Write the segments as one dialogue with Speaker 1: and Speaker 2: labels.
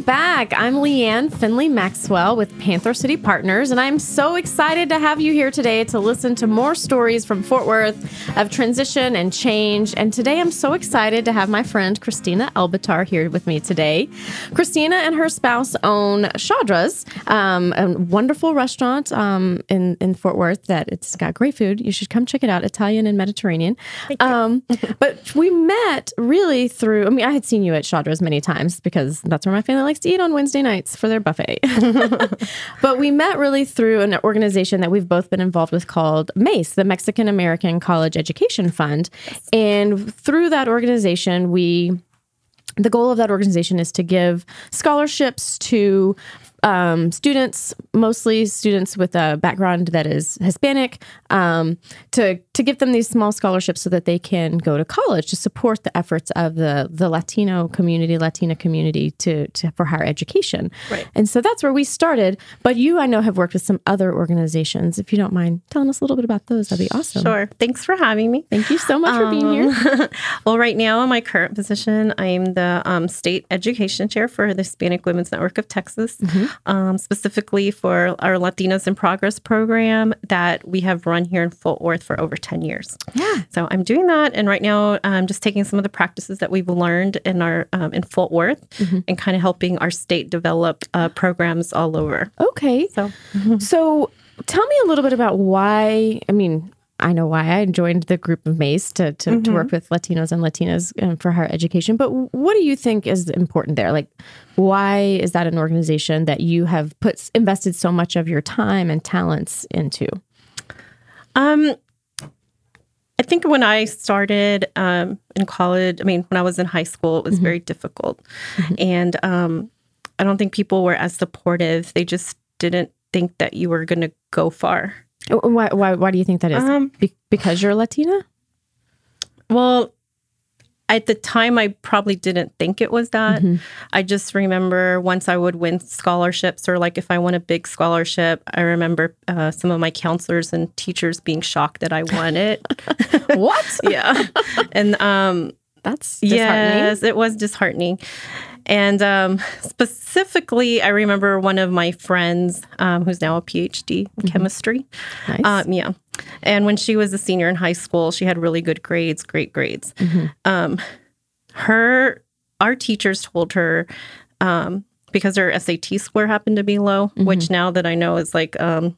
Speaker 1: welcome back. I'm Leanne Finley Maxwell with Panther City Partners, and I'm so excited to have you here today to listen to more stories from Fort Worth of transition and change. And today I'm so excited to have my friend Christina Elbitar here with me today. Christina and her spouse own Chadra's, um, a wonderful restaurant um, in, in Fort Worth that it's got great food. You should come check it out, Italian and Mediterranean. Um, but we met really through, I mean, I had seen you at Chadra's many times because that's where my family likes to eat on Wednesday nights for their buffet. but we met really through an organization that we've both been involved with called MACE, the Mexican American College Education Fund. And through that organization, we the goal of that organization is to give scholarships to um, students, mostly students with a background that is Hispanic, um, to to give them these small scholarships so that they can go to college to support the efforts of the the Latino community, Latina community to, to for higher education.
Speaker 2: Right.
Speaker 1: And so that's where we started. But you, I know, have worked with some other organizations. If you don't mind telling us a little bit about those, that'd be awesome.
Speaker 2: Sure. Thanks for having me.
Speaker 1: Thank you so much for being here.
Speaker 2: well, right now, in my current position, I am the um, state education chair for the Hispanic Women's Network of Texas, um, specifically for our Latinas in Progress program that we have run here in Fort Worth for over 10 years.
Speaker 1: Yeah.
Speaker 2: So I'm doing that. And right now, I'm just taking some of the practices that we've learned in our um, in Fort Worth and kind of helping our state develop uh, programs all over.
Speaker 1: Okay.
Speaker 2: So
Speaker 1: So tell me a little bit about why. I mean, I know why I joined the group of MACE to, to, to work with Latinos and Latinas um, for higher education. But what do you think is important there? Like, why is that an organization that you have put invested so much of your time and talents into?
Speaker 2: Um, I think when I started um, in college, I mean, when I was in high school, it was very difficult. And um, I don't think people were as supportive. They just didn't think that you were going to go far.
Speaker 1: Why, why, why do you think that is?
Speaker 2: Um,
Speaker 1: Be- because you're Latina?
Speaker 2: Well, at the time, I probably didn't think it was that. I just remember once I would win scholarships, or like if I won a big scholarship, I remember uh, some of my counselors and teachers being shocked that I won it.
Speaker 1: what?
Speaker 2: yeah. And um,
Speaker 1: That's disheartening.
Speaker 2: Yes, it was disheartening. And um, specifically, I remember one of my friends who's who's now a PhD in chemistry.
Speaker 1: Nice.
Speaker 2: Um, yeah. And when she was a senior in high school, she had really good grades, great grades. Um, her, our teachers told her, um, because her SAT score happened to be low, which now that I know is like um,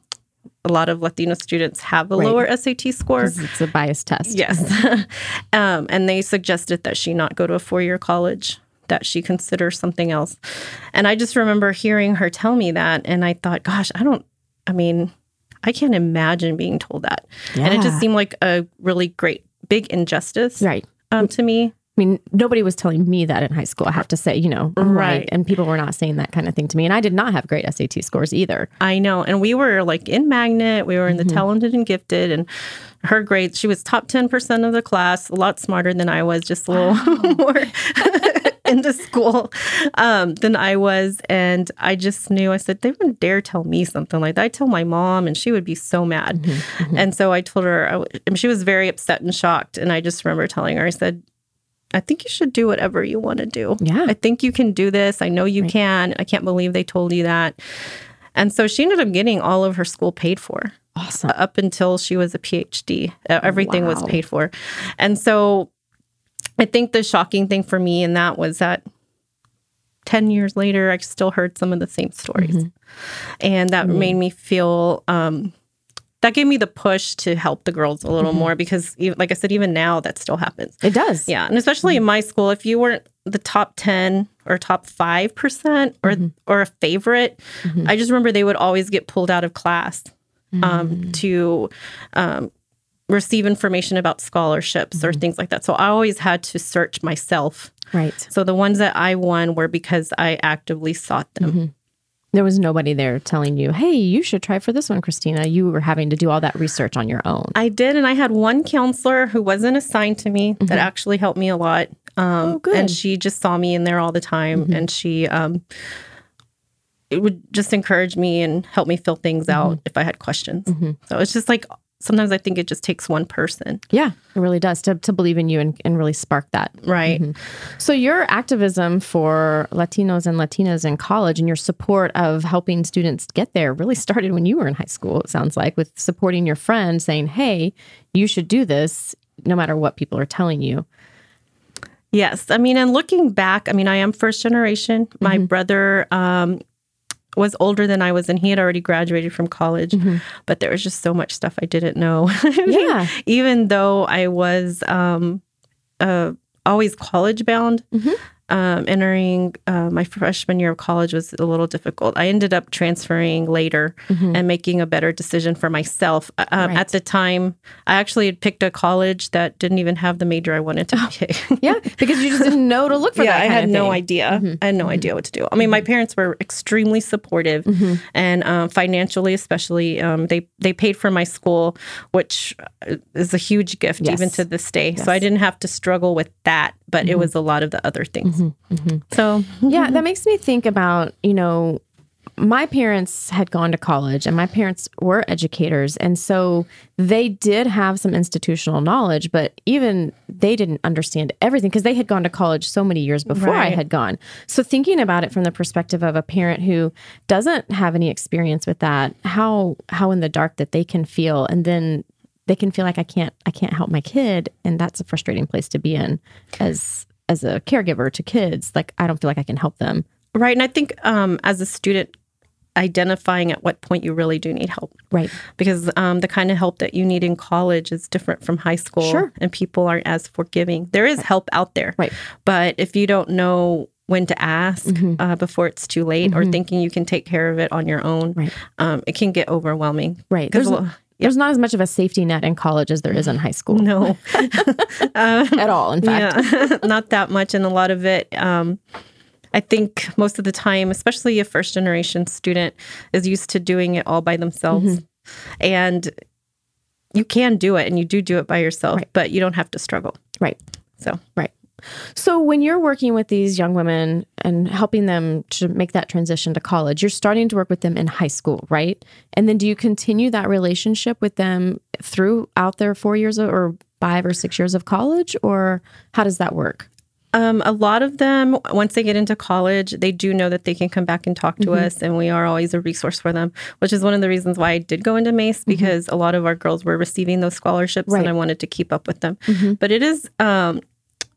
Speaker 2: a lot of Latino students have a
Speaker 1: Right.
Speaker 2: lower SAT score.
Speaker 1: it's a biased test.
Speaker 2: Yes. um, and they suggested that she not go to a four year college, that she consider something else. And I just remember hearing her tell me that. And I thought, gosh, I don't, I mean, I can't imagine being told that. And it just seemed like a really great, big injustice
Speaker 1: Right.
Speaker 2: um, to me.
Speaker 1: I mean, nobody was telling me that in high school. I have to say, you know, right.
Speaker 2: Right.
Speaker 1: And people were not saying that kind of thing to me. And I did not have great SAT scores either.
Speaker 2: I know. And we were like in Magnet, we were in the mm-hmm. talented and gifted, and her grades, she was top 10% of the class, a lot smarter than I was, just a little more into school um, than I was. And I just knew, I said, they wouldn't dare tell me something like that. I'd tell my mom, and she would be so mad. Mm-hmm. Mm-hmm. And so I told her, I she was very upset and shocked. And I just remember telling her, I said, I think you should do whatever you want to do.
Speaker 1: Yeah.
Speaker 2: I think you can do this. I know you can. I can't believe they told you that. And so she ended up getting all of her school paid for
Speaker 1: Awesome.
Speaker 2: up until she was a PhD. Uh, Everything was
Speaker 1: Wow.
Speaker 2: paid for. And so I think the shocking thing for me in that was that 10 years later, I still heard some of the same stories.
Speaker 1: Mm-hmm.
Speaker 2: And that made me feel, um, that gave me the push to help the girls a little
Speaker 1: Mm-hmm.
Speaker 2: more because, like I said, even now that still happens.
Speaker 1: It does.
Speaker 2: Yeah, and especially in my school, if you weren't the top ten or top five percent or or a favorite, I just remember they would always get pulled out of class um, to um, receive information about scholarships or things like that. So I always had to search myself.
Speaker 1: Right.
Speaker 2: So the ones that I won were because I actively sought them.
Speaker 1: There was nobody there telling you, hey, you should try for this one, Christina. You were having to do all that research on your own.
Speaker 2: I did, and I had one counselor who wasn't assigned to me that actually helped me a lot. Um,
Speaker 1: Oh, good.
Speaker 2: And she just saw me in there all the time, and she um, it would just encourage me and help me fill things out if I had questions. So it's just like sometimes I think it just takes one person.
Speaker 1: Yeah, it really does to, to believe in you and, and really spark that.
Speaker 2: Right.
Speaker 1: So, your activism for Latinos and Latinas in college and your support of helping students get there really started when you were in high school, it sounds like, with supporting your friend saying, hey, you should do this no matter what people are telling you.
Speaker 2: Yes. I mean, and looking back, I mean, I am first generation. My brother um, was older than I was, and he had already graduated from college. But there was just so much stuff I didn't know.
Speaker 1: Yeah.
Speaker 2: Even though I was um, uh, always college bound, um, entering uh, my freshman year of college was a little difficult. I ended up transferring later and making a better decision for myself. Uh, um,
Speaker 1: Right.
Speaker 2: At the time, I actually had picked a college that didn't even have the major I wanted to take.
Speaker 1: Yeah, because you just didn't know to look for
Speaker 2: yeah,
Speaker 1: that.
Speaker 2: I had no idea. I had no idea what to do. I mean, my parents were extremely supportive, and um, financially, especially, um, they they paid for my school, which uh, is a huge gift even to this day. So I didn't have to struggle with that, but it mm-hmm. was a lot of the other things. Mm-hmm. Mm-hmm. So
Speaker 1: Yeah, that makes me think about, you know, my parents had gone to college and my parents were educators. And so they did have some institutional knowledge, but even they didn't understand everything because they had gone to college so many years before I had gone. So thinking about it from the perspective of a parent who doesn't have any experience with that, how how in the dark that they can feel and then they can feel like I can't I can't help my kid and that's a frustrating place to be in as as a caregiver to kids. Like I don't feel like I can help them.
Speaker 2: right, and I think um, as a student, identifying at what point you really do need help.
Speaker 1: Right.
Speaker 2: because um, the kind of help that you need in college is different from high school
Speaker 1: Sure.
Speaker 2: and people aren't as forgiving there is help out there
Speaker 1: Right.
Speaker 2: but if you don't know when to ask uh, before it's too late or thinking you can take care of it on your own
Speaker 1: Right.
Speaker 2: um, it can get overwhelming
Speaker 1: Right. There's,
Speaker 2: a lo-
Speaker 1: there's not as much of a safety net in college as there is in high school
Speaker 2: no
Speaker 1: at all. In fact,
Speaker 2: yeah not that much and a lot of it um, I think most of the time, especially a first generation student, is used to doing it all by themselves. And you can do it and you do do it by yourself,
Speaker 1: Right.
Speaker 2: but you don't have to struggle.
Speaker 1: right.
Speaker 2: So,
Speaker 1: Right. So when you're working with these young women and helping them to make that transition to college, you're starting to work with them in high school, right? And then do you continue that relationship with them throughout their four years of, or five or six years of college, or how does that work?
Speaker 2: um, a lot of them, once they get into college, they do know that they can come back and talk to us, and we are always a resource for them, which is one of the reasons why I did go into MACE because a lot of our girls were receiving those scholarships
Speaker 1: Right.
Speaker 2: and I wanted to keep up with them. But it is, um,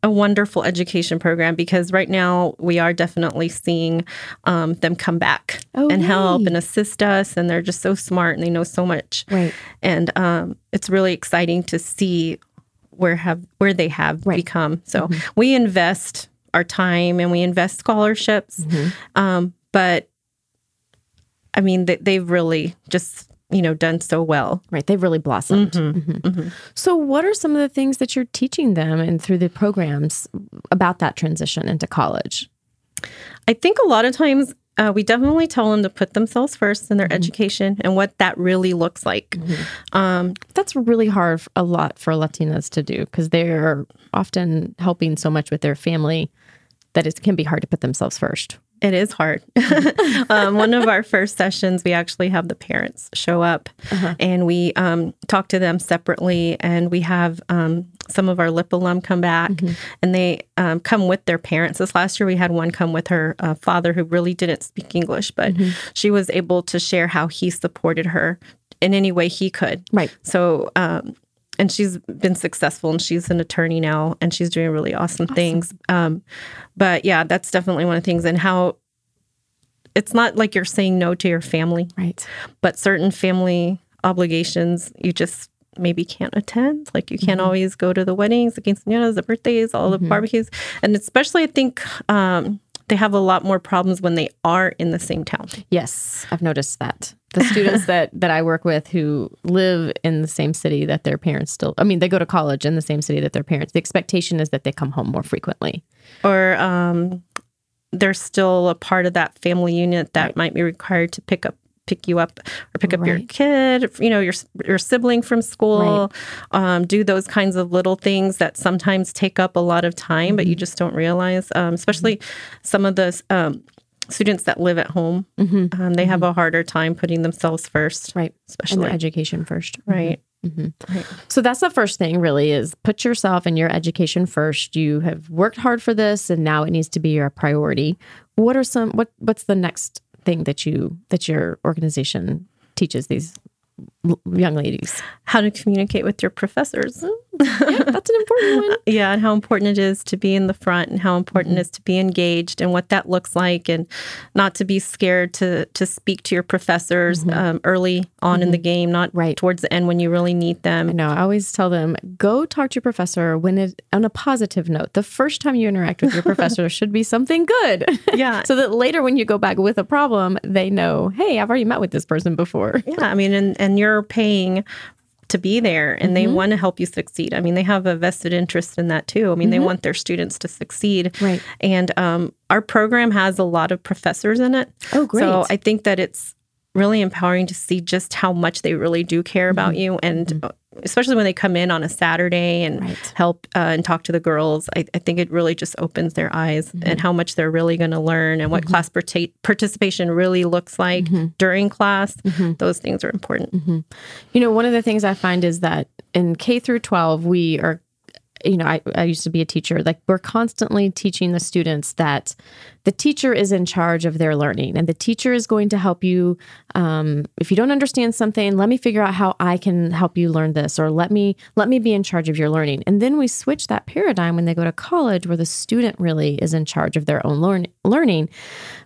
Speaker 2: a wonderful education program because right now we are definitely seeing um, them come back
Speaker 1: Oh,
Speaker 2: and help and assist us, and they're just so smart and they know so much.
Speaker 1: Right.
Speaker 2: And um, it's really exciting to see where have where they have
Speaker 1: Right.
Speaker 2: become. So we invest our time and we invest scholarships, um, but I mean they, they've really just you know done so well.
Speaker 1: Right. They've really blossomed. Mhm. So, what are some of the things that you're teaching them and through the programs about that transition into college?
Speaker 2: I think a lot of times uh, we definitely tell them to put themselves first in their education and what that really looks like. Um,
Speaker 1: That's really hard a lot for Latinas to do because they're often helping so much with their family that it can be hard to put themselves first.
Speaker 2: It is hard. um, one of our first sessions, we actually have the parents show up and we um, talk to them separately. And we have um, some of our LIP alum come back and they um, come with their parents. This last year, we had one come with her uh, father who really didn't speak English, but she was able to share how he supported her in any way he could.
Speaker 1: Right.
Speaker 2: So, um, and she's been successful and she's an attorney now and she's doing really awesome, things. But yeah, that's definitely one of the things. And how it's not like you're saying no to your family,
Speaker 1: Right.
Speaker 2: but certain family obligations you just maybe can't attend. Like you can't always go to the weddings, the quinceañeras, the birthdays, all the barbecues. And especially, I think um, they have a lot more problems when they are in the same town.
Speaker 1: Yes, I've noticed that. The students that that I work with who live in the same city that their parents still I mean they go to college in the same city that their parents the expectation is that they come home more frequently.
Speaker 2: or um, they're still a part of that family unit that might be required to pick up pick you up or pick up your kid you know your your sibling from school um, do those kinds of little things that sometimes take up a lot of time but you just don't realize um, especially some of the um, students that live at home um, they have a harder time putting themselves first
Speaker 1: Right.
Speaker 2: Especially
Speaker 1: their education first.
Speaker 2: right?
Speaker 1: right So that's the first thing really is put yourself and your education first. You have worked hard for this and now it needs to be your priority. What are some what what's the next thing that you that your organization teaches these young ladies?
Speaker 2: How to communicate with your professors.
Speaker 1: Yeah, that's an important one.
Speaker 2: Yeah, and how important it is to be in the front and how important mm-hmm. it is to be engaged and what that looks like and not to be scared to to speak to your professors mm-hmm. um, early on in the mm-hmm. game, not
Speaker 1: Right.
Speaker 2: towards the end when you really need them.
Speaker 1: I know. I always tell them go talk to your professor when it on a positive note. The first time you interact with your professor should be something good.
Speaker 2: Yeah.
Speaker 1: so that later when you go back with a problem, they know, hey, I've already met with this person before.
Speaker 2: Yeah, I mean, and, and you're paying to be there and they want to help you succeed. I mean, they have a vested interest in that too. I mean, they want their students to succeed.
Speaker 1: Right.
Speaker 2: And um, our program has a lot of professors in it.
Speaker 1: Oh, great.
Speaker 2: So I think that it's really empowering to see just how much they really do care about you. And uh, especially when they come in on a Saturday and
Speaker 1: Right.
Speaker 2: help uh, and talk to the girls, I, I think it really just opens their eyes mm-hmm. and how much they're really going to learn and what mm-hmm. class parta- participation really looks like mm-hmm. during class. Those things are important.
Speaker 1: You know, one of the things I find is that in K through 12, we are, you know, I, I used to be a teacher. Like, we're constantly teaching the students that the teacher is in charge of their learning and the teacher is going to help you. Um, if you don't understand something, let me figure out how I can help you learn this, or let me let me be in charge of your learning. And then we switch that paradigm when they go to college, where the student really is in charge of their own learn, learning,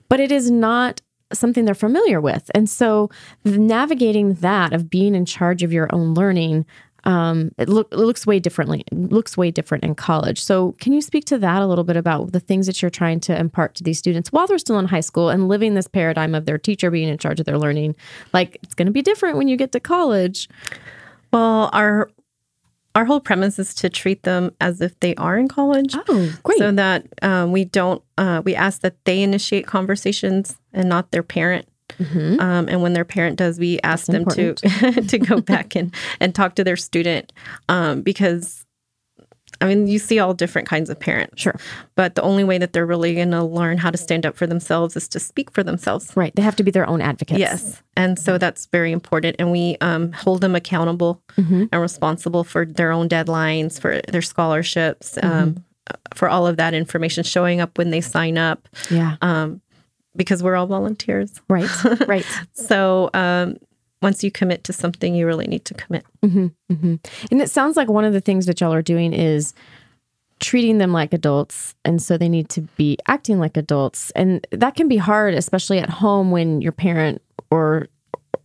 Speaker 1: but it is not something they're familiar with. And so navigating that of being in charge of your own learning, um, it, look, it looks way differently. Looks way different in college. So can you speak to that a little bit about the things that you're trying to impart to these students while they're still in high school and living this paradigm of their teacher being in charge of their learning? Like it's going to be different when you get to college.
Speaker 2: Well, our our whole premise is to treat them as if they are in college.
Speaker 1: Oh, great.
Speaker 2: So that um, we don't, uh, we ask that they initiate conversations and not their parent.
Speaker 1: Mm-hmm.
Speaker 2: Um, and when their parent does, we ask them to to go back and and talk to their student um, because, I mean, you see all different kinds of parents.
Speaker 1: Sure.
Speaker 2: But the only way that they're really going to learn how to stand up for themselves is to speak for themselves.
Speaker 1: right. They have to be their own advocates.
Speaker 2: Yes. And so that's very important. And we um, hold them accountable
Speaker 1: Mm-hmm.
Speaker 2: and responsible for their own deadlines, for their scholarships,
Speaker 1: Mm-hmm.
Speaker 2: um, for all of that information, showing up when they sign up,
Speaker 1: Yeah.
Speaker 2: um, because we're all volunteers.
Speaker 1: Right. Right.
Speaker 2: So um, once you commit to something, you really need to commit.
Speaker 1: And it sounds like one of the things that y'all are doing is treating them like adults. And so they need to be acting like adults. And that can be hard, especially at home when your parent or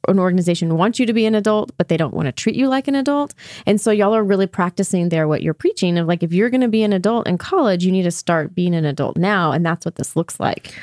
Speaker 1: an organization wants you to be an adult, but they don't want to treat you like an adult. And so y'all are really practicing there what you're preaching of like, if you're going to be an adult in college, you need to start being an adult now. And that's what this looks like.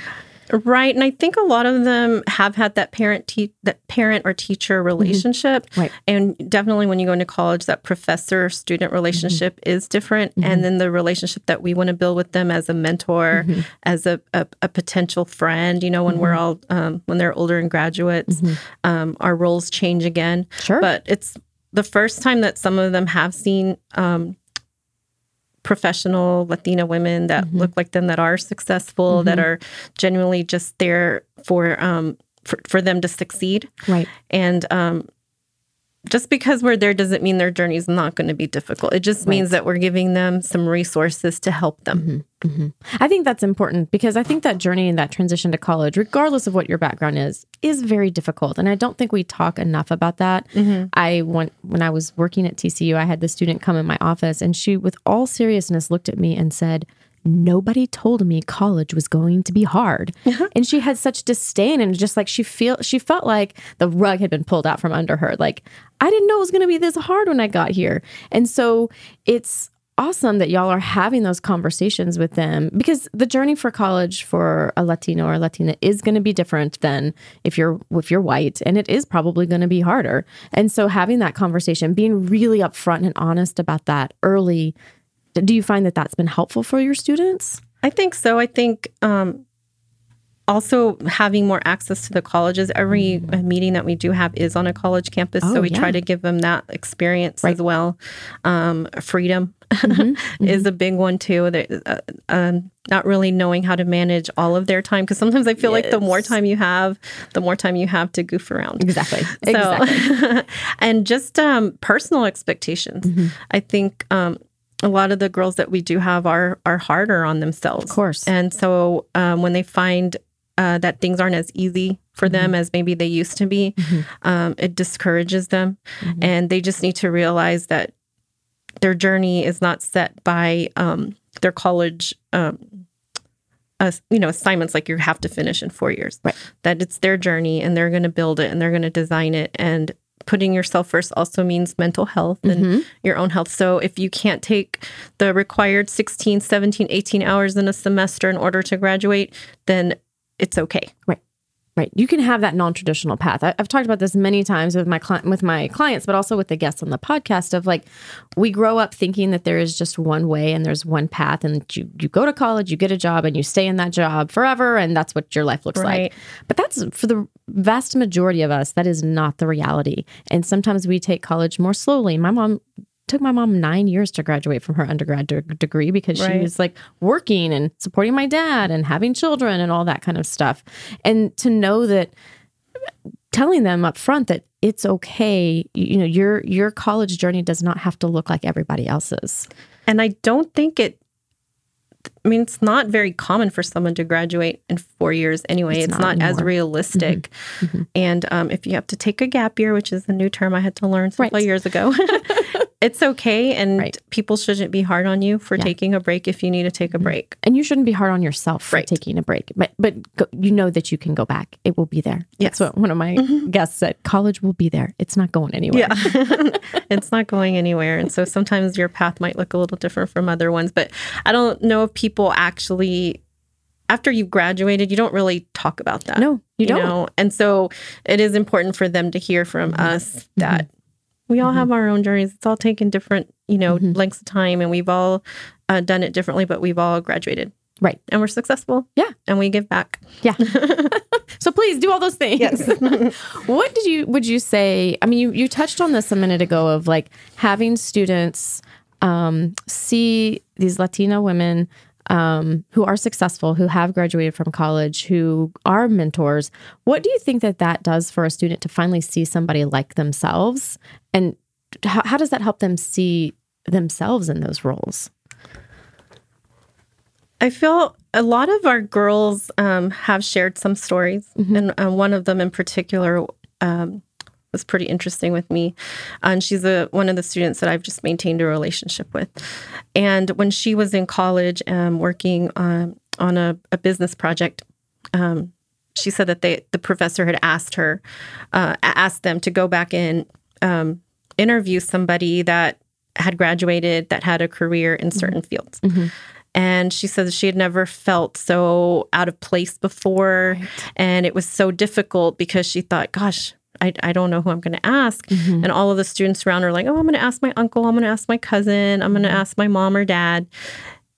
Speaker 2: Right, and I think a lot of them have had that parent te- that parent or teacher relationship,
Speaker 1: Mm-hmm. Right.
Speaker 2: And definitely when you go into college, that professor student relationship
Speaker 1: Mm-hmm.
Speaker 2: is different, and then the relationship that we want to build with them as a mentor,
Speaker 1: Mm-hmm.
Speaker 2: as a, a, a potential friend. You know, when we're all um, when they're older and graduates, um, our roles change again.
Speaker 1: Mm-hmm. Sure.
Speaker 2: but it's the first time that some of them have seen. Um, professional Latina women that
Speaker 1: Mm-hmm.
Speaker 2: look like them that are successful that are genuinely just there for um for, for them to succeed
Speaker 1: Right.
Speaker 2: and um just because we're there doesn't mean their journey is not going to be difficult. It just means that we're giving them some resources to help them. Mm-hmm, mm-hmm.
Speaker 1: I think that's important because I think that journey and that transition to college, regardless of what your background is, is very difficult. And I don't think we talk enough about that. Mm-hmm. I went when I was working at TCU, I had the student come in my office and she, with all seriousness, looked at me and said, Nobody told me college was going to be hard. Uh-huh. And she had such disdain and just like she feel she felt like the rug had been pulled out from under her. Like, I didn't know it was gonna be this hard when I got here. And so it's awesome that y'all are having those conversations with them because the journey for college for a Latino or a Latina is going to be different than if you're if you're white and it is probably going to be harder. And so having that conversation, being really upfront and honest about that early, do you find that that's been helpful for your students?
Speaker 2: I think so. I think um also having more access to the colleges. Every uh, meeting that we do have is on a college campus,
Speaker 1: Oh,
Speaker 2: so we
Speaker 1: yeah.
Speaker 2: try to give them that experience
Speaker 1: Right.
Speaker 2: as well. Um, freedom
Speaker 1: Mm-hmm.
Speaker 2: is a big one too. Uh, um, not really knowing how to manage all of their time because sometimes I feel like the more time you have, the more time you have to goof around.
Speaker 1: Exactly.
Speaker 2: So,
Speaker 1: Exactly.
Speaker 2: and just um, personal expectations.
Speaker 1: Mm-hmm.
Speaker 2: I think um, a lot of the girls that we do have are are harder on themselves.
Speaker 1: Of course.
Speaker 2: And so um, when they find uh, that things aren't as easy for
Speaker 1: Mm-hmm.
Speaker 2: them as maybe they used to be, um, it discourages them,
Speaker 1: Mm-hmm.
Speaker 2: and they just need to realize that their journey is not set by um, their college. Um, uh, you know assignments like you have to finish in four years
Speaker 1: Right.
Speaker 2: that it's their journey and they're going to build it and they're going to design it and putting yourself first also means mental health and
Speaker 1: Mhm.
Speaker 2: your own health so if you can't take the required 16 17 18 hours in a semester in order to graduate then it's okay
Speaker 1: Right. You can have that non-traditional path. I, I've talked about this many times with my cli- with my clients, but also with the guests on the podcast. Of like, we grow up thinking that there is just one way and there's one path, and you you go to college, you get a job, and you stay in that job forever, and that's what your life looks
Speaker 2: Right.
Speaker 1: like. But that's for the vast majority of us. That is not the reality, and sometimes we take college more slowly. My mom took my mom nine years to graduate from her undergrad de- degree because she was like working and supporting my dad and having children and all that kind of stuff. And to know that telling them up front that it's okay, you you know, your your college journey does not have to look like everybody else's.
Speaker 2: and i don't think it I mean, it's not very common for someone to graduate in four years anyway.
Speaker 1: It's
Speaker 2: It's,
Speaker 1: not
Speaker 2: not, as realistic. And um, if you have to take a gap year, which is a new term I had to learn several
Speaker 1: Right.
Speaker 2: years ago, it's okay. And
Speaker 1: Right.
Speaker 2: people shouldn't be hard on you for
Speaker 1: Yeah.
Speaker 2: taking a break if you need to take a break.
Speaker 1: And you shouldn't be hard on yourself for
Speaker 2: Right.
Speaker 1: taking a break. But but go, you know that you can go back. It will be there.
Speaker 2: Yes. Mm-hmm.
Speaker 1: what one of my guests said. College will be there. It's not going anywhere.
Speaker 2: Yeah. it's not going anywhere. And so sometimes your path might look a little different from other ones. But I don't know if people actually, after you've graduated, you don't really talk about that.
Speaker 1: No, you, don't. Mm-hmm.
Speaker 2: know? And so it is important for them to hear from us that we all have our own journeys. It's all taken different, you know,
Speaker 1: Mhm.
Speaker 2: lengths of time and we've all uh, done it differently, but we've all graduated.
Speaker 1: Right.
Speaker 2: And we're successful.
Speaker 1: Yeah.
Speaker 2: And we give back.
Speaker 1: Yeah. so please do all those things.
Speaker 2: Yes.
Speaker 1: what did you would you say? I mean, you you touched on this a minute ago of like having students um, see these Latina women um, who are successful, who have graduated from college, who are mentors. What do you think that that does for a student to finally see somebody like themselves, and how, how does that help them see themselves in those roles?
Speaker 2: I feel a lot of our girls um, have shared some stories, and uh, one of them in particular um, was pretty interesting with me. And she's a one of the students that I've just maintained a relationship with. And when she was in college, um, working um, on a, a business project, um, she said that they the professor had asked her, uh, asked them to go back and um, interview somebody that had graduated that had a career in certain fields. And she said she had never felt so out of place before. And it was so difficult because she thought, gosh, I, I don't know who I'm going to ask.
Speaker 1: Mm-hmm.
Speaker 2: And all of the students around are like, oh, I'm going to ask my uncle. I'm going to ask my cousin. I'm going to ask my mom or dad.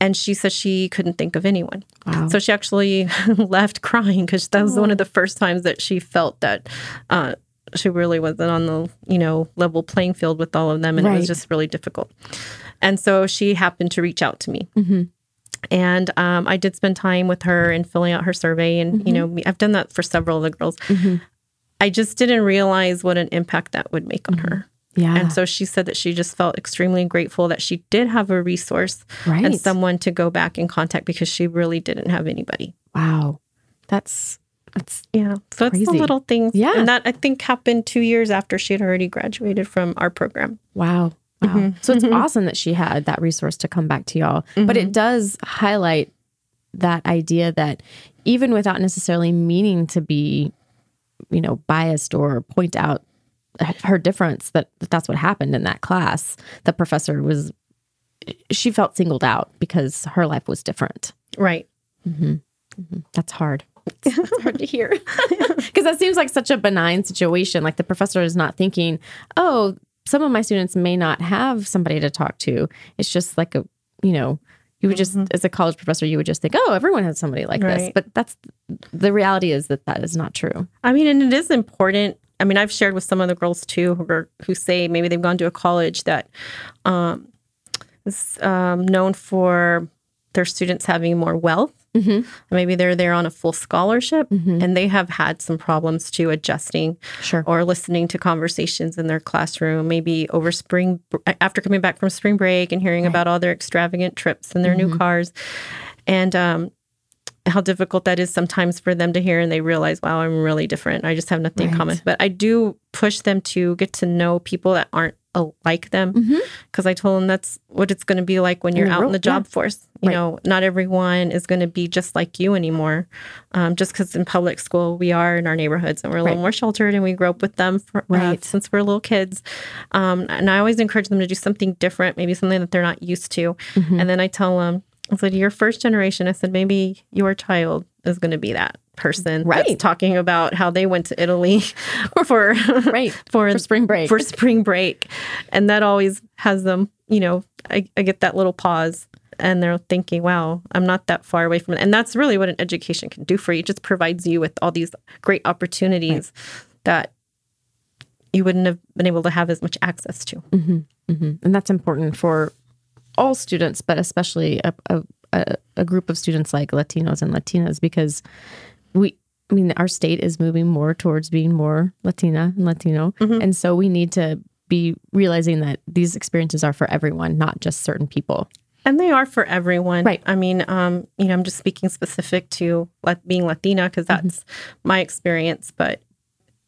Speaker 2: And she said she couldn't think of anyone.
Speaker 1: Wow.
Speaker 2: So she actually left crying because that was one of the first times that she felt that uh, she really wasn't on the you know level playing field with all of them, and it was just really difficult. And so she happened to reach out to me.
Speaker 1: Mhm.
Speaker 2: And um, I did spend time with her and filling out her survey. And,
Speaker 1: Mm-hmm.
Speaker 2: you know, I've done that for several of the girls.
Speaker 1: Mhm.
Speaker 2: I just didn't realize what an impact that would make
Speaker 1: Mm-hmm.
Speaker 2: on her.
Speaker 1: Yeah.
Speaker 2: And so she said that she just felt extremely grateful that she did have a resource
Speaker 1: right.
Speaker 2: and someone to go back and contact because she really didn't have anybody.
Speaker 1: wow. That's that's
Speaker 2: Yeah. So it's the little things.
Speaker 1: Yeah.
Speaker 2: And that I think happened two years after she had already graduated from our program.
Speaker 1: Wow. Wow. Mm-hmm. So it's mm-hmm. awesome that she had that resource to come back to y'all. But it mm-hmm. does highlight that idea that even without necessarily meaning to be, you know, biased or point out her difference, that, that that's what happened in that class. The professor was, she felt singled out because her life was different.
Speaker 2: Right. Mm-hmm. Mm-hmm.
Speaker 1: That's hard. It's hard to hear because that seems like such a benign situation. Like the professor is not thinking, oh, some of my students may not have somebody to talk to. It's just like a, you know, you would just, as a college professor, you would just think, oh, everyone has somebody like this. But that's the reality is that that is not true.
Speaker 2: I mean, and it is important. I mean, I've shared with some of the girls too who are, who say maybe they've gone to a college that um, is um, known for their students having more wealth.
Speaker 1: Mm-hmm.
Speaker 2: Maybe they're there on a full scholarship and they have had some problems to adjusting
Speaker 1: Sure.
Speaker 2: or listening to conversations in their classroom, maybe over spring, after coming back from spring break and hearing about all their extravagant trips and their new cars. And um, how difficult that is sometimes for them to hear and they realize, wow, I'm really different. I just have nothing in common. But I do push them to get to know people that aren't uh, like them because I told them that's what it's going to be like when you're
Speaker 1: the
Speaker 2: out in the job force. You
Speaker 1: Right.
Speaker 2: know, not everyone is going to be just like you anymore. Um, just because in public school we are in our neighborhoods and we're a little more sheltered and we grew up with them for, uh,
Speaker 1: Right.
Speaker 2: since we're little kids. Um, and I always encourage them to do something different, maybe something that they're not used to.
Speaker 1: Mm-hmm.
Speaker 2: And then I tell them, I said, your first generation, I said, maybe your child is going to be that person
Speaker 1: Right.
Speaker 2: talking about how they went to Italy for
Speaker 1: Right.
Speaker 2: for,
Speaker 1: For spring break.
Speaker 2: for spring break and that always has them you know I, I get that little pause and they're thinking wow i'm not that far away from it and that's really what an education can do for you it just provides you with all these great opportunities that you wouldn't have been able to have as much access to
Speaker 1: Mhm. And that's important for all students, but especially a, a, a, group of students like Latinos and Latinas, because we, I mean, our state is moving more towards being more Latina and Latino.
Speaker 2: Mm-hmm.
Speaker 1: And so we need to be realizing that these experiences are for everyone, not just certain people.
Speaker 2: and they are for everyone
Speaker 1: Right.
Speaker 2: i mean um you know i'm just speaking specific to like being latina because
Speaker 1: Mm-hmm.
Speaker 2: that's my experience but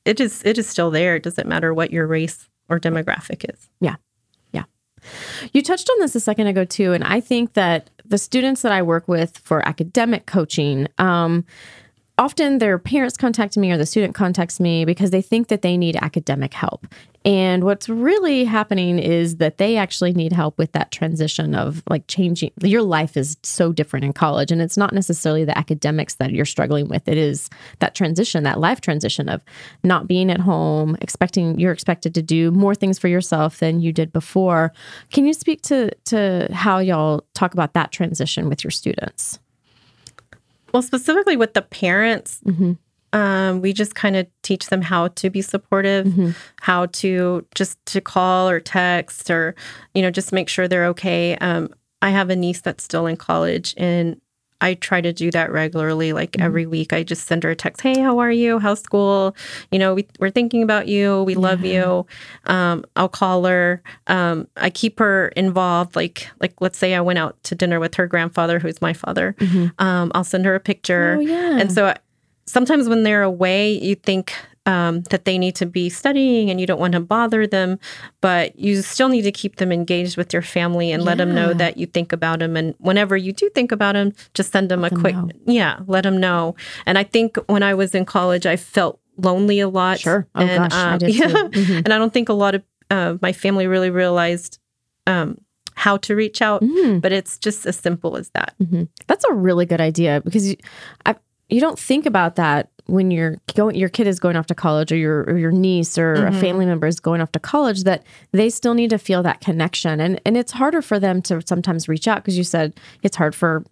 Speaker 2: it is it is still there it doesn't matter what your race or demographic is
Speaker 1: Yeah. You touched on this a second ago too, and I think that the students that I work with for academic coaching, um, often their parents contact me or the student contacts me because they think that they need academic help. And what's really happening is that they actually need help with that transition of like changing. Your life is so different in college, and it's not necessarily the academics that you're struggling with. It is that transition, that life transition of not being at home, expecting you're expected to do more things for yourself than you did before. Can you speak to to how y'all talk about that transition with your students?
Speaker 2: Well, specifically with the parents,
Speaker 1: Mm-hmm.
Speaker 2: um, we just kind of teach them how to be supportive,
Speaker 1: Mm-hmm.
Speaker 2: how to just to call or text or you know just make sure they're okay. Um, I have a niece that's still in college, and I try to do that regularly. Like
Speaker 1: Mm-hmm.
Speaker 2: every week, I just send her a text. Hey, how are you? How's school? You know, we, we're thinking about you. We love you. Um, I'll call her. Um, I keep her involved. Like, like let's say I went out to dinner with her grandfather, who's my father. Um, I'll send her a picture.
Speaker 1: Mm-hmm. Oh, yeah.
Speaker 2: And so I- sometimes when they're away, you think um, that they need to be studying and you don't want to bother them, but you still need to keep them engaged with your family and let them know that you think about them. And whenever you do think about them, just send them a
Speaker 1: them
Speaker 2: quick,
Speaker 1: know.
Speaker 2: yeah, let them know. And I think when I was in college, I felt lonely a lot.
Speaker 1: Sure. Oh,
Speaker 2: and,
Speaker 1: gosh, I
Speaker 2: um,
Speaker 1: did too.
Speaker 2: yeah.
Speaker 1: Mhm.
Speaker 2: And I don't think a lot of uh, my family really realized um, how to reach out,
Speaker 1: Mm.
Speaker 2: but it's just as simple as that.
Speaker 1: That's a really good idea because you, I, you don't think about that when you're going, your kid is going off to college or your or your niece or a mm-hmm. family member is going off to college that they still need to feel that connection. And and it's harder for them to sometimes reach out because you said it's hard for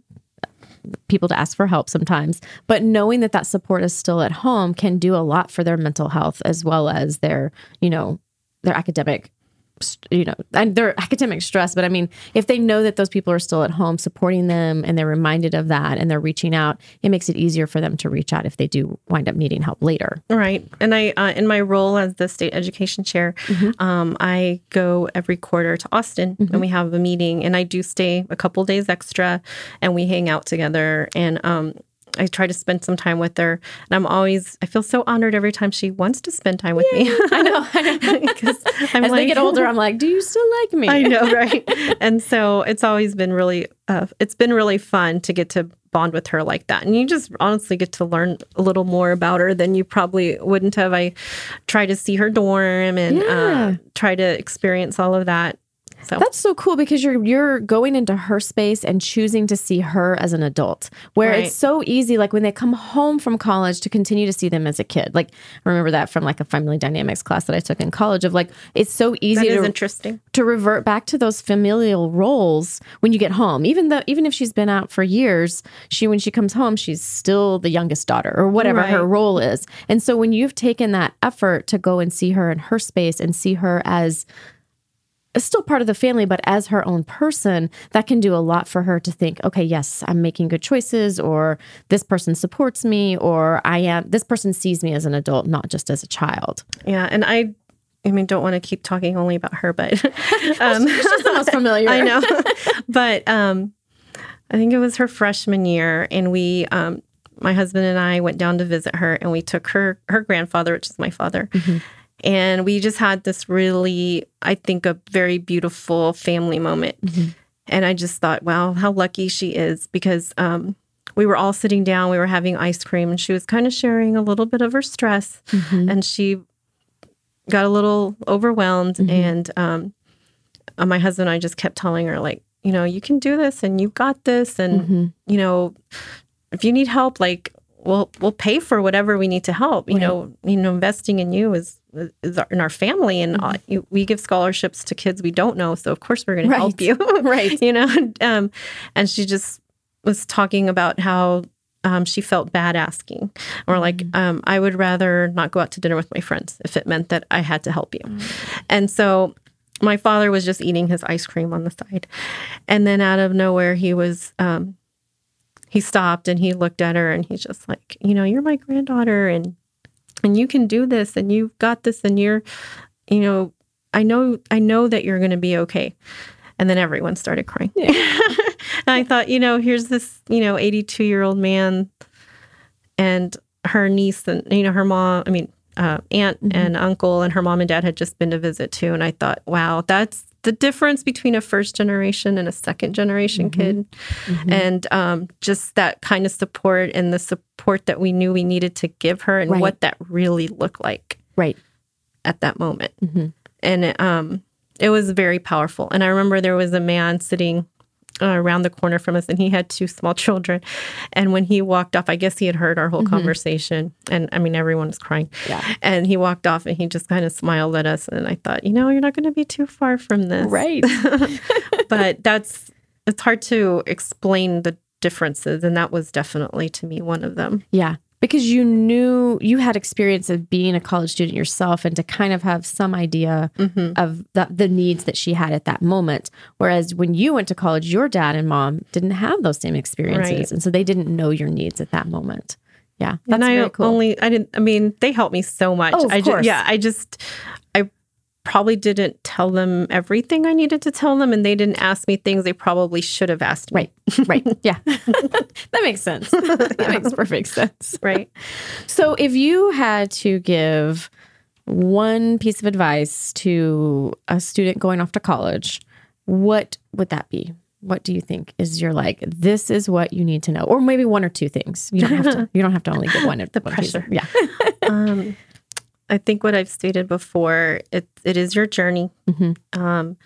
Speaker 1: people to ask for help sometimes but knowing that that support is still at home can do a lot for their mental health as well as their you know their academic you know and their academic stress but i mean if they know that those people are still at home supporting them and they're reminded of that and they're reaching out it makes it easier for them to reach out if they do wind up needing help later.
Speaker 2: Right. And I, uh, in my role as the state education chair, um, I go every quarter to Austin and we have a meeting and I do stay a couple days extra and we hang out together and, um, I try to spend some time with her, and I'm always I feel so honored every time she wants to spend time with me.
Speaker 1: i know,
Speaker 2: because I'm
Speaker 1: as they get older i'm like do you still like me
Speaker 2: I know, right? and so it's always been really, uh, it's been really fun to get to bond with her like that, and you just honestly get to learn a little more about her than you probably wouldn't have. I try to see her dorm and
Speaker 1: Yeah.
Speaker 2: uh, try to experience all of that. So
Speaker 1: That's so cool because you're you're going into her space and choosing to see her as an adult. Where
Speaker 2: Right.
Speaker 1: it's so easy, like when they come home from college, to continue to see them as a kid. Like I remember that from like a family dynamics class that I took in college. Of like it's so easy to
Speaker 2: interesting.
Speaker 1: to revert back to those familial roles when you get home. Even though even if she's been out for years, she when she comes home, she's still the youngest daughter or whatever her role is. And so when you've taken that effort to go and see her in her space and see her as still part of the family, but as her own person, that can do a lot for her to think, okay, yes, I'm making good choices, or this person supports me, or I am this person sees me as an adult, not just as a child.
Speaker 2: Yeah, and I, I mean, don't want to keep talking only about her, but um,
Speaker 1: She's the most familiar.
Speaker 2: I know. but um, I think it was her freshman year, and we, um, my husband and I, went down to visit her, and we took her her grandfather, which is my father, and we just had this really, I think, a very beautiful family moment. And I just thought, wow, how lucky she is because. Um, we were all sitting down, we were having ice cream, and she was kind of sharing a little bit of her stress. And she got a little overwhelmed. And um, uh, my husband and I just kept telling her, like, you know, you can do this and you've got this. And, you know, if you need help, like, we'll, we'll pay for whatever we need to help. You know, you know, investing in you is, in our family. And uh, you, we give scholarships to kids we don't know. So, of course, we're going to help you.
Speaker 1: Right.
Speaker 2: you know, um, and she just was talking about how um, she felt bad asking, or like, um, I would rather not go out to dinner with my friends if it meant that I had to help you. And so my father was just eating his ice cream on the side. And then out of nowhere, he was, um, he stopped and he looked at her and he's just like, you know, you're my granddaughter and, and you can do this and you've got this and you're, you know, I know, I know that you're going to be okay. And then everyone started crying. and I thought, you know, here's this, you know, 82 year old man and her niece and, you know, her mom, I mean, uh, aunt and uncle and her mom and dad had just been to visit too. And I thought, wow, that's the difference between a first generation and a second generation kid. And um, just that kind of support and the support that we knew we needed to give her and
Speaker 1: Right.
Speaker 2: what that really looked like
Speaker 1: Right.
Speaker 2: at that moment. And it, um, it was very powerful. And I remember there was a man sitting uh, around the corner from us, and he had two small children. And when he walked off, I guess he had heard our whole conversation. And I mean, everyone was crying.
Speaker 1: Yeah.
Speaker 2: And he walked off and he just kind of smiled at us. And I thought, you know, you're not going to be too far from this.
Speaker 1: Right.
Speaker 2: but that's, it's hard to explain the differences. And that was definitely to me one of them.
Speaker 1: Yeah. Because you knew you had experience of being a college student yourself and to kind of have some idea mm-hmm. of the, the needs that she had at that moment. Whereas when you went to college, your dad and mom didn't have those same experiences.
Speaker 2: Right.
Speaker 1: And so they didn't know your needs at that moment. Yeah. That's
Speaker 2: and I
Speaker 1: very cool.
Speaker 2: only I didn't I mean they helped me so much.
Speaker 1: Oh, of
Speaker 2: I
Speaker 1: course.
Speaker 2: just yeah, I just I probably didn't tell them everything I needed to tell them and they didn't ask me things they probably should have asked me.
Speaker 1: right. Right. Yeah. that makes sense. that makes perfect sense.
Speaker 2: Right.
Speaker 1: So, if you had to give one piece of advice to a student going off to college, what would that be? What do you think is your like? This is what you need to know, or maybe one or two things. You don't have to. You don't have to only give one.
Speaker 2: The
Speaker 1: one piece.
Speaker 2: pressure.
Speaker 1: Yeah.
Speaker 2: um I think what I've stated before, it it is your journey.
Speaker 1: Mhm.
Speaker 2: Um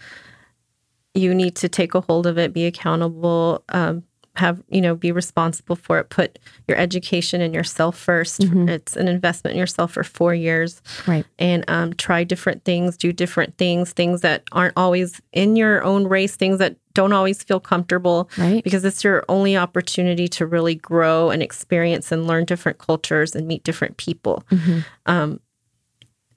Speaker 2: you need to take a hold of it, be accountable, um, have, you know, be responsible for it. Put your education and yourself 1st It's an investment in yourself for four years.
Speaker 1: Right.
Speaker 2: and um, try different things, do different things, things that aren't always in your own race, things that don't always feel comfortable,
Speaker 1: Right.
Speaker 2: because it's your only opportunity to really grow and experience and learn different cultures and meet different people.
Speaker 1: Mhm.
Speaker 2: Um,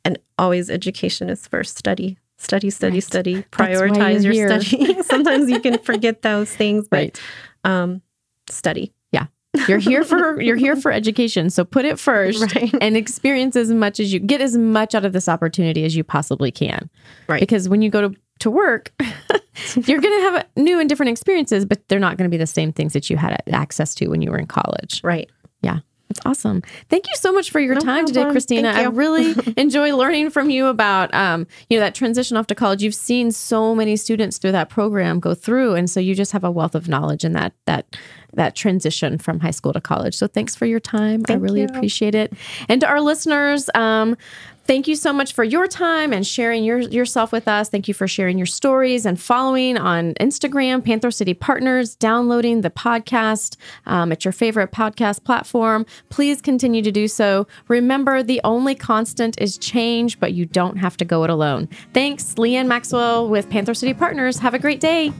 Speaker 2: and always education is first. Study, study, study,
Speaker 1: Right.
Speaker 2: study. Prioritize your
Speaker 1: here.
Speaker 2: studying. Sometimes you can forget those things, but
Speaker 1: Right.
Speaker 2: um, study. Yeah.
Speaker 1: You're here for you're here for education. So put it first
Speaker 2: Right.
Speaker 1: and experience as much as you get as much out of this opportunity as you possibly can.
Speaker 2: Right.
Speaker 1: Because when you go to, to work, you're going to have new and different experiences, but they're not going to be the same things that you had access to when you were in college.
Speaker 2: Right.
Speaker 1: Yeah. That's awesome. Thank you so much for your
Speaker 2: No
Speaker 1: time today. Christina.
Speaker 2: Thank
Speaker 1: I really enjoy learning from you about um, you know, that transition off to college. You've seen so many students through that program go through. And so you just have a wealth of knowledge in that that that transition from high school to college. So thanks for your time. I really
Speaker 2: you.
Speaker 1: appreciate it. And to our listeners, um, Thank you so much for your time and sharing your, yourself with us. Thank you for sharing your stories and following on Instagram, Panther City Partners, downloading the podcast um, at your favorite podcast platform. Please continue to do so. Remember, the only constant is change, but you don't have to go it alone. Thanks, Leanne Maxwell with Panther City Partners. Have a great day.